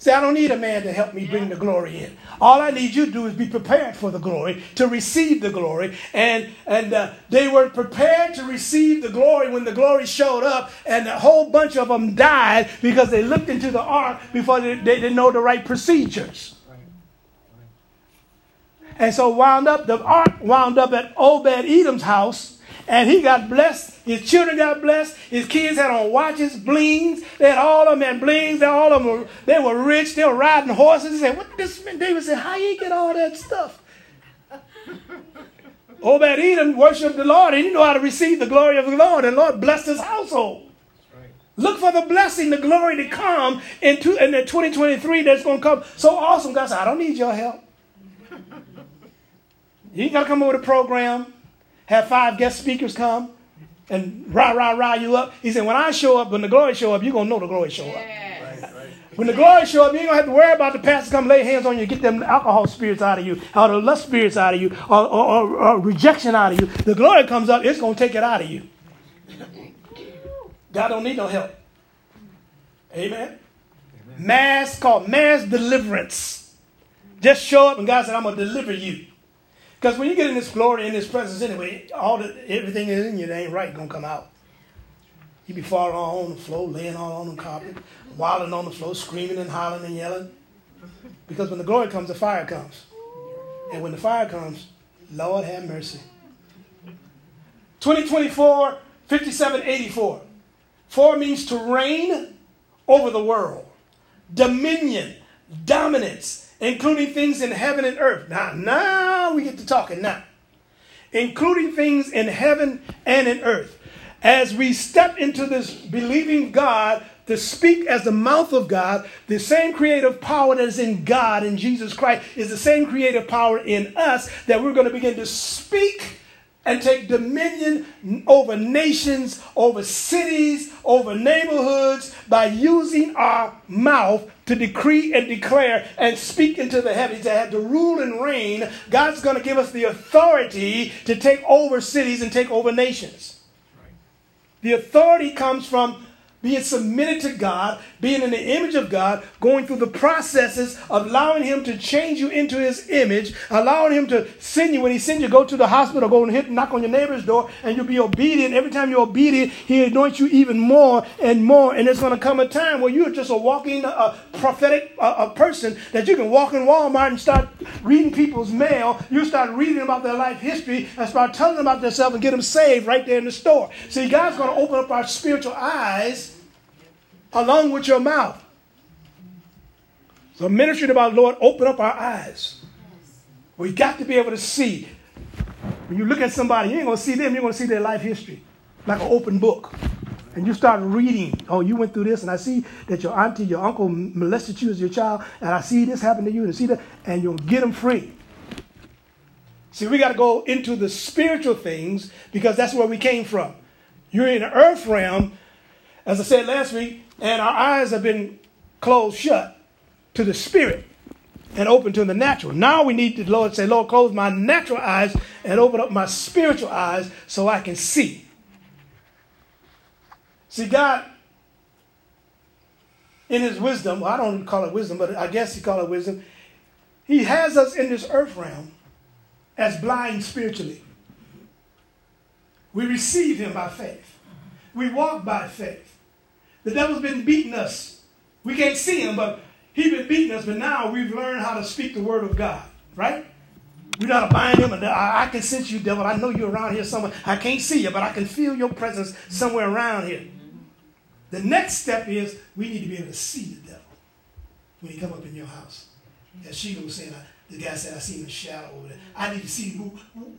See, I don't need a man to help me bring the glory in. All I need you to do is be prepared for the glory, to receive the glory. And, and uh, they were prepared to receive the glory when the glory showed up, and a whole bunch of them died because they looked into the ark before they, they didn't know the right procedures. And so wound up, the ark wound up at Obed Edom's house and he got blessed. His children got blessed. His kids had on watches, blings. They had all of them had blings. They all of them were, they were rich. They were riding horses. He said, "What did this man?" David said, "How you get all that stuff?" Obed Edom worshiped the Lord. And he didn't know how to receive the glory of the Lord, and the Lord blessed his household. Look for the blessing, the glory to come into in the 2023 that's going to come so awesome. God said, I don't need your help. You ain't got to come over the program have five guest speakers come and rah, rah, rah you up. He said, when I show up, when the glory show up, you're going to know the glory show up. When the glory show up, you ain't going to have to worry about the pastor come lay hands on you, get them alcohol spirits out of you, or the lust spirits out of you, or, or, or, or rejection out of you. The glory comes up, it's going to take it out of you. God don't need no help. Amen. Amen. Mass called mass deliverance. Just show up and God said, I'm going to deliver you. Because when you get in this glory, in this presence anyway, all the everything is in you that ain't right gonna come out. You be falling all on the floor, laying all on the carpet, wilding on the floor, screaming and hollering and yelling. Because when the glory comes, the fire comes. And when the fire comes, Lord have mercy. 2024, 5784. Four means to reign over the world, dominion, dominance, including things in heaven and earth. Now, now we get to talking now. Including things in heaven and in earth. As we step into this believing God to speak as the mouth of God, the same creative power that is in God in Jesus Christ is the same creative power in us that we're going to begin to speak and take dominion over nations, over cities, over neighborhoods by using our mouth to decree and declare and speak into the heavens, to have to rule and reign. God's going to give us the authority to take over cities and take over nations. The authority comes from being submitted to God, being in the image of God, going through the processes of allowing Him to change you into His image, allowing Him to send you when He sends you, go to the hospital, go and hit, knock on your neighbor's door, and you'll be obedient. Every time you're obedient, He anoints you even more and more. And there's going to come a time where you're just a walking, uh, prophetic uh, a person that you can walk in Walmart and start reading people's mail. You start reading about their life history and start telling them about themselves and get them saved right there in the store. See, God's going to open up our spiritual eyes along with your mouth. So ministry about Lord, open up our eyes. We got to be able to see. When you look at somebody, you ain't gonna see them, you're gonna see their life history. Like an open book. And you start reading, oh, you went through this, and I see that your auntie, your uncle molested you as your child, and I see this happen to you, and see that, and you'll get them free. See, we got to go into the spiritual things because that's where we came from. You're in the earth realm, as I said last week, and our eyes have been closed shut to the spirit and open to the natural. Now we need the Lord say, Lord, close my natural eyes and open up my spiritual eyes so I can see. See, God, in his wisdom, well, I don't call it wisdom, but I guess he call it wisdom. He has us in this earth realm as blind spiritually. We receive him by faith. We walk by faith. The devil's been beating us. We can't see him, but he's been beating us. But now we've learned how to speak the word of God, right? We are not bind him. I, can sense you, devil. I know you're around here somewhere. I can't see you, but I can feel your presence somewhere around here. The next step is we need to be able to see the devil when he come up in your house. As Sheila was saying, The guy said, I seen a shadow over there. I need to see who,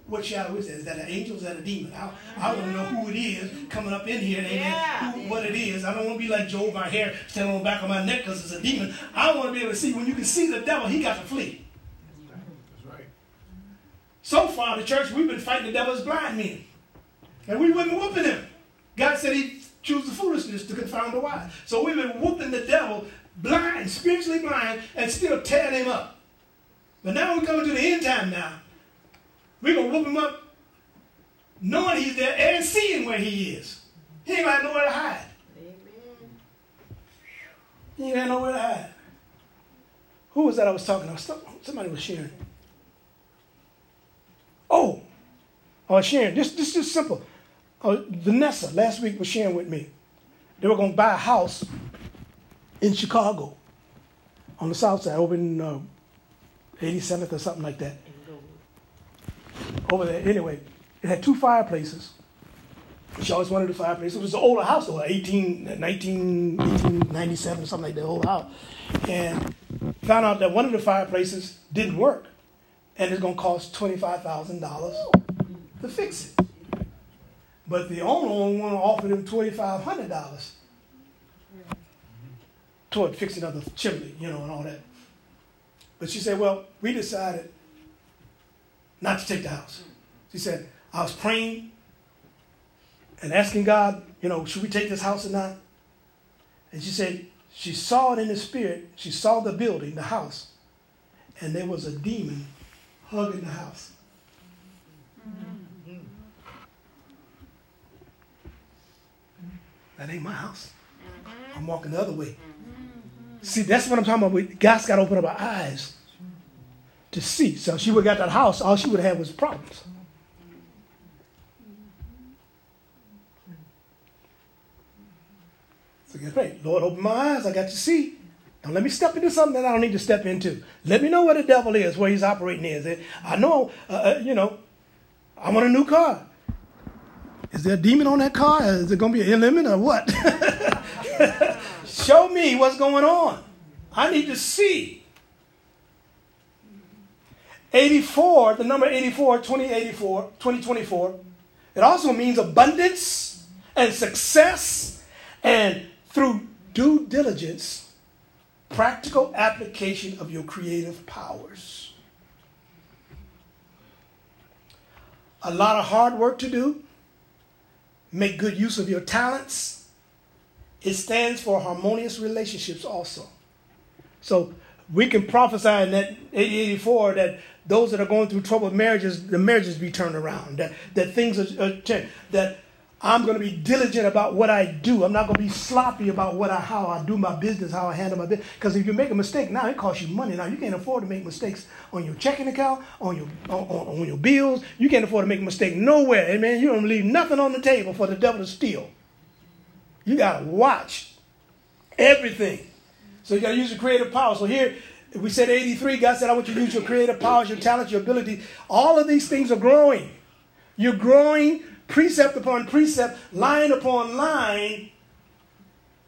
what shadow is that? Is that an angel? Or is that a demon? I, I want to know who it is coming up in here. Yeah. Who, what it is. I don't want to be like Job, my hair standing on the back of my neck because it's a demon. I want to be able to see. When you can see the devil, he got to flee. That's right. So far, the church, we've been fighting the devil's blind men. And we wouldn't whooping him. God said he choose the foolishness to confound the wise. So we've been whooping the devil blind, spiritually blind, and still tearing him up. But now we're coming to the end time now. We're going to whoop him up knowing he's there and seeing where he is. He ain't got nowhere to hide. Amen. He ain't got nowhere to hide. Who was that I was talking to? Somebody was sharing. Oh, was sharing. This, this is simple. Uh, Vanessa last week was sharing with me. They were going to buy a house in Chicago on the south side, over in uh, 87th or something like that. Over there. Anyway, it had two fireplaces. She always wanted a fireplace. It was an older house, though, 18, 19, 1897, something like that, old house. And found out that one of the fireplaces didn't work. And it's going to cost $25,000 to fix it. But the owner only want to offer them $2,500 toward fixing up the chimney, you know, and all that. But she said, Well, we decided not to take the house. She said, I was praying and asking God, you know, should we take this house or not? And she said, she saw it in the spirit. She saw the building, the house, and there was a demon hugging the house. That ain't my house. I'm walking the other way. See, that's what I'm talking about. God's got to open up our eyes to see. So she would have got that house, all she would have had was problems. So get pray. Lord, open my eyes. I got to see. Don't let me step into something that I don't need to step into. Let me know where the devil is, where he's operating is. I know, uh, uh, you know, I want a new car. Is there a demon on that car? Is it going to be an limit or what? Show me what's going on. I need to see. 84, the number 84, 2084, 2024, it also means abundance and success and through due diligence, practical application of your creative powers. A lot of hard work to do. Make good use of your talents it stands for harmonious relationships also. So we can prophesy in that 8084 that those that are going through troubled marriages, the marriages be turned around, that, that things are, are changed, that I'm going to be diligent about what I do. I'm not going to be sloppy about what I, how I do my business, how I handle my business. Because if you make a mistake now, it costs you money. Now you can't afford to make mistakes on your checking account, on your on, on your bills. You can't afford to make a mistake nowhere. Amen. You don't leave nothing on the table for the devil to steal. You got to watch everything. So you got to use your creative power. So here, we said 83, God said, I want you to use your creative powers, your talents, your ability. All of these things are growing. You're growing precept upon precept, line upon line,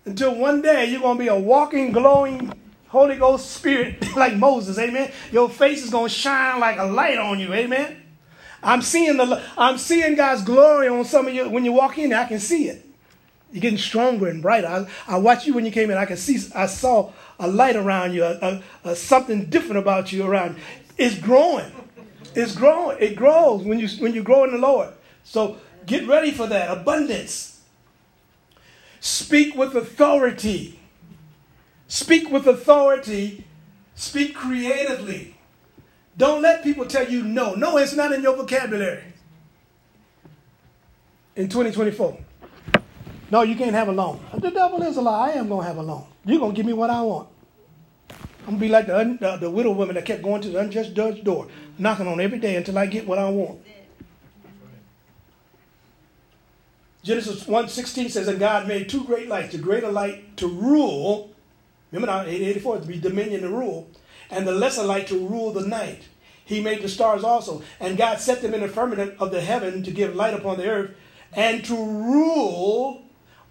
until one day you're going to be a walking, glowing Holy Ghost spirit like Moses. Amen. Your face is going to shine like a light on you. Amen. I'm seeing the I'm seeing God's glory on some of you when you walk in. I can see it. You're getting stronger and brighter. I, I watched you when you came in. I can see, I saw a light around you, a, a, a something different about you around. It's growing. It's growing. It grows when you when you grow in the Lord. So get ready for that abundance. Speak with authority. Speak with authority. Speak creatively. Don't let people tell you no. No, it's not in your vocabulary. In 2024. No, you can't have a loan. The devil is a lie. I am going to have a loan. You're going to give me what I want. I'm going to be like the, un, the, the widow woman that kept going to the unjust judge's door, knocking on every day until I get what I want. Genesis 1.16 says, And God made two great lights, the greater light to rule, remember now, 884, to be dominion to rule, and the lesser light to rule the night. He made the stars also, and God set them in the firmament of the heaven to give light upon the earth, and to rule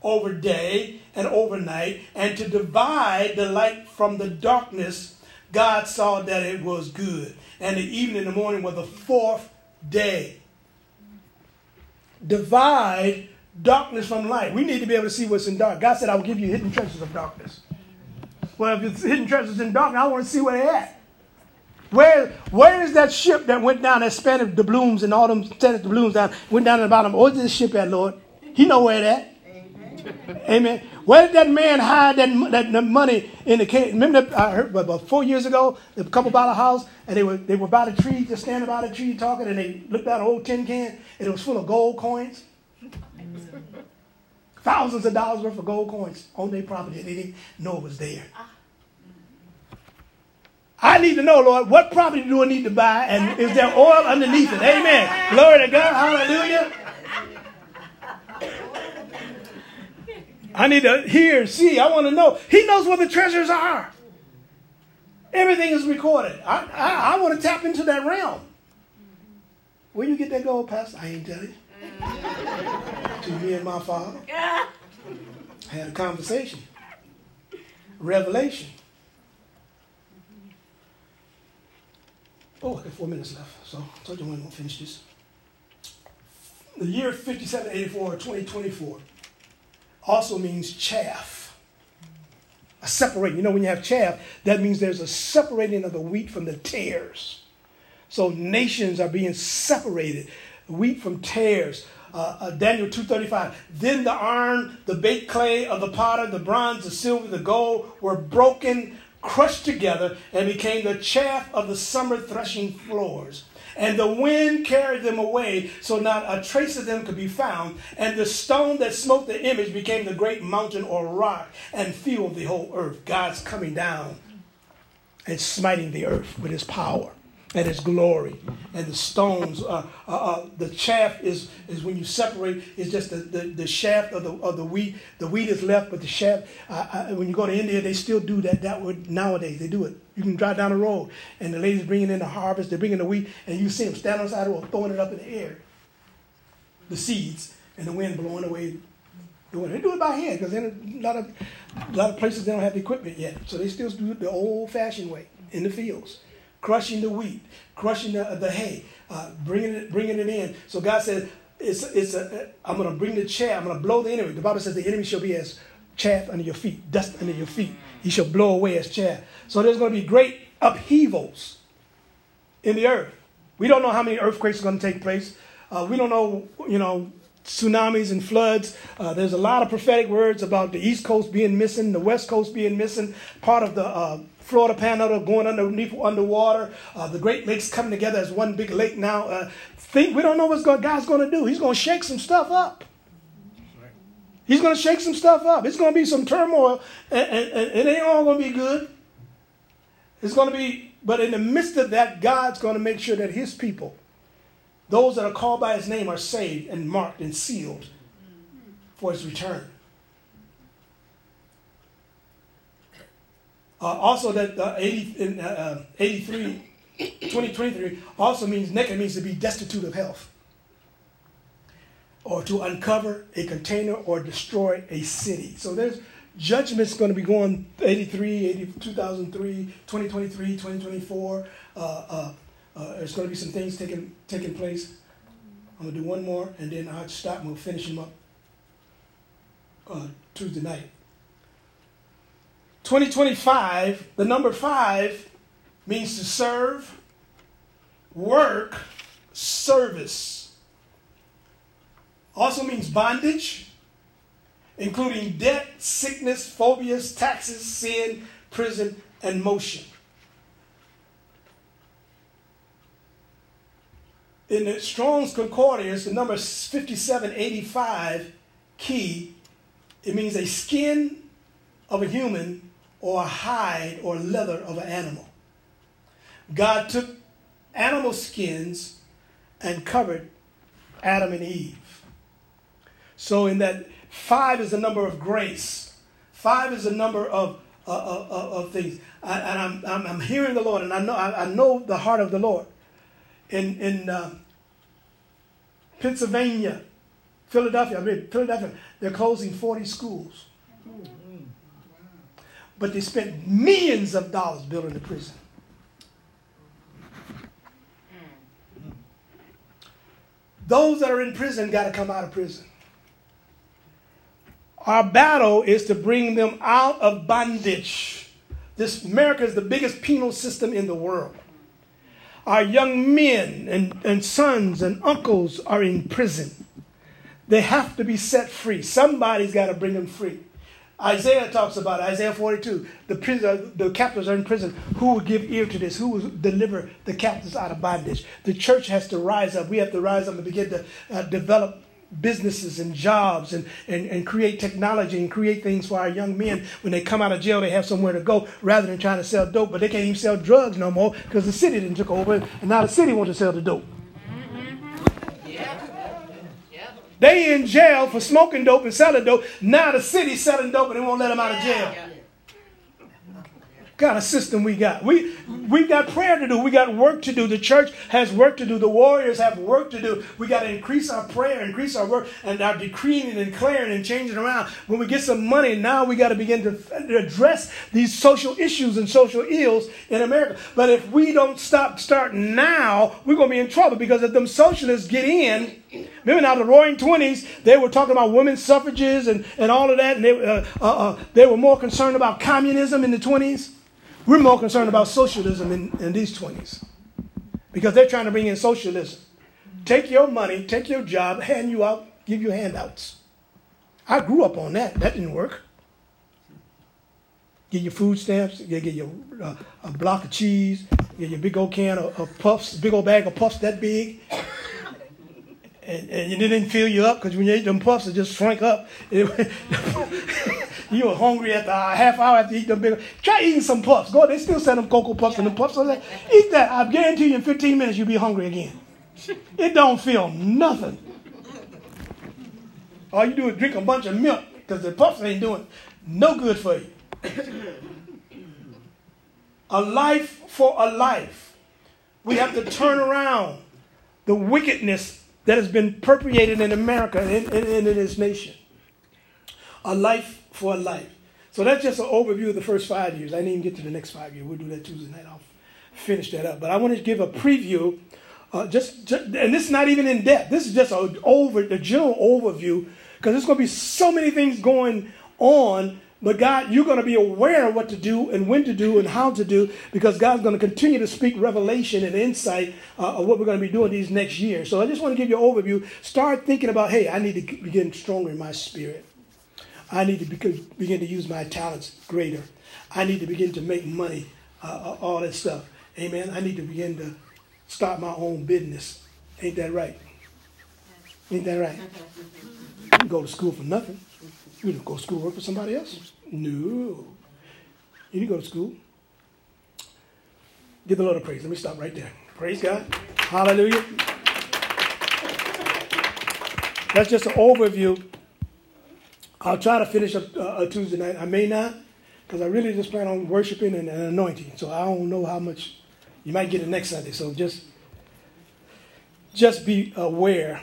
over day and overnight, and to divide the light from the darkness. God saw that it was good. And the evening and the morning was the fourth day. Divide darkness from light. We need to be able to see what's in dark. God said, I will give you hidden treasures of darkness. Well, if it's hidden treasures in darkness, I want to see where they're at. Where, where is that ship that went down that spanned the blooms and all them the blooms down, went down to the bottom? Where's this ship at, Lord? He know where it at. Amen. Where did that man hide that, that, that money in the cave? Remember, that, I heard about four years ago, a couple bought a house and they were they were by the tree, just standing by the tree talking, and they looked at an old tin can and it was full of gold coins. Thousands of dollars worth of gold coins on their property. and They didn't know it was there. I need to know, Lord, what property do I need to buy and is there oil underneath it? Amen. Glory to God. Hallelujah. I need to hear, see. I want to know. He knows where the treasures are. Everything is recorded. I, I, I want to tap into that realm. Where you get that gold, Pastor? I ain't telling you. to me and my father. I had a conversation. Revelation. Oh, I got four minutes left, so I told you when we'll finish this. The year 5784, 2024, also means chaff. A separating. You know, when you have chaff, that means there's a separating of the wheat from the tares. So nations are being separated, wheat from tares. Uh, uh, Daniel 2.35, then the iron, the baked clay of the potter, the bronze, the silver, the gold were broken crushed together and became the chaff of the summer threshing floors. And the wind carried them away, so not a trace of them could be found. And the stone that smote the image became the great mountain or rock and filled the whole earth. God's coming down and smiting the earth with his power and his glory. And the stones, uh, uh, uh, the chaff is, is when you separate, it's just the, the, the, shaft of the, of the wheat. The wheat is left, but the shaft, when you go to India, they still do that, that would, nowadays. They do it. You can drive down the road, and the ladies bringing in the harvest, they're bringing the wheat, and you see them standing on the side of the road, throwing it up in the air. The seeds, and the wind blowing away. They do it by hand because in a lot of a lot of places they don't have the equipment yet, so they still do it the old-fashioned way in the fields crushing the wheat, crushing the, the hay, uh, bringing it, bringing it in. So God said, it's, it's a, I'm going to bring the chaff. I'm going to blow the enemy. The Bible says the enemy shall be as chaff under your feet, dust under your feet. He shall blow away as chaff. So there's going to be great upheavals in the earth. We don't know how many earthquakes are going to take place. Uh, we don't know, you know, tsunamis and floods. Uh, there's a lot of prophetic words about the East Coast being missing, the West Coast being missing, part of the uh, Florida Panhandle going underneath underwater, uh, the Great Lakes coming together as one big lake now. Uh, think we don't know what God's going to do. He's going to shake some stuff up. He's going to shake some stuff up. It's going to be some turmoil, and, and, and it ain't all going to be good. It's going to be, but in the midst of that, God's going to make sure that His people, those that are called by His name, are saved and marked and sealed for His return. Uh, also, that uh, 80, in, uh, 83, 2023 also means naked means to be destitute of health or to uncover a container or destroy a city. So there's judgment's going to be going 83, 80, 2003, 2023, 2024. Uh, uh, uh, there's going to be some things taking, taking place. I'm going to do one more and then I'll stop and we'll finish them up uh, Tuesday night. 2025, the number five means to serve, work, service. Also means bondage, including debt, sickness, phobias, taxes, sin, prison, and motion. In the Strong's Concordance, the number 5785 key, it means a skin of a human or hide or leather of an animal. God took animal skins and covered Adam and Eve. So, in that, five is the number of grace, five is the number of, uh, uh, uh, of things. I, and I'm, I'm, I'm, hearing the Lord, and I know, I, I, know the heart of the Lord. In, in uh, Pennsylvania, Philadelphia, I mean, Philadelphia, they're closing 40 schools but they spent millions of dollars building the prison. Those that are in prison got to come out of prison. Our battle is to bring them out of bondage. This America is the biggest penal system in the world. Our young men and, and sons and uncles are in prison. They have to be set free. Somebody's got to bring them free. Isaiah talks about Isaiah 42. The, prison, the captives are in prison. Who will give ear to this? Who will deliver the captives out of bondage? The church has to rise up. We have to rise up and begin to uh, develop businesses and jobs and, and, and create technology and create things for our young men. When they come out of jail, they have somewhere to go rather than trying to sell dope. But they can't even sell drugs no more because the city didn't took over and now the city wants to sell the dope. They in jail for smoking dope and selling dope. Now the city's selling dope and they won't let them out of jail kind of system we got. We we got prayer to do. We got work to do. The church has work to do. The warriors have work to do. We got to increase our prayer, increase our work, and our decreeing and declaring and changing around. When we get some money, now we got to begin to address these social issues and social ills in America. But if we don't stop, start now, we're gonna be in trouble because if them socialists get in. Remember now, the Roaring Twenties, they were talking about women's suffrages and, and all of that, and they, uh, uh, uh, they were more concerned about communism in the 20s. We're more concerned about socialism in, in these 20s because they're trying to bring in socialism. Take your money, take your job, hand you out, give you handouts. I grew up on that. That didn't work. Get your food stamps, you get your uh, a block of cheese, get your big old can of, of puffs, big old bag of puffs that big. And, and it didn't fill you up because when you ate them puffs, it just shrank up. you were hungry after the half hour after you eat them. Try eating some puffs. Go, they still sell them cocoa puffs and the puffs. So that. Eat that. I guarantee you in 15 minutes you'll be hungry again. It don't feel nothing. All you do is drink a bunch of milk because the puffs ain't doing no good for you. a life for a life. We have to turn around the wickedness that has been perpetrated in America and in, in, this nation. A life for a life. So that's just an overview of the first five years. I didn't even get to the next five years. We'll do that Tuesday night. I'll finish that up. But I want to give a preview. Uh, just, just, and this is not even in depth. This is just a over the general overview because there's going to be so many things going on. But God, you're going to be aware of what to do and when to do and how to do because God's going to continue to speak revelation and insight uh, of what we're going to be doing these next years. So I just want to give you an overview. Start thinking about, hey, I need to be getting stronger in my spirit. I need to begin to use my talents greater. I need to begin to make money, uh, uh, all that stuff. Amen. I need to begin to start my own business. Ain't that right? Ain't that right? Go to school for nothing. You don't go to school work for somebody else. No. You need to go to school. Give the Lord a praise. Let me stop right there. Praise God. Hallelujah. That's just an overview I'll try to finish up uh, a Tuesday night. I may not, because I really just plan on worshiping and, and, anointing. So I don't know how much you might get it next Sunday. So just, just be aware.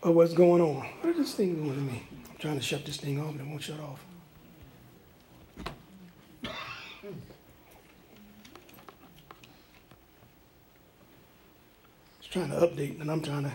Of what's going on. What is this thing doing to me? I'm trying to shut this thing off but it won't shut off. It's trying to update and I'm trying to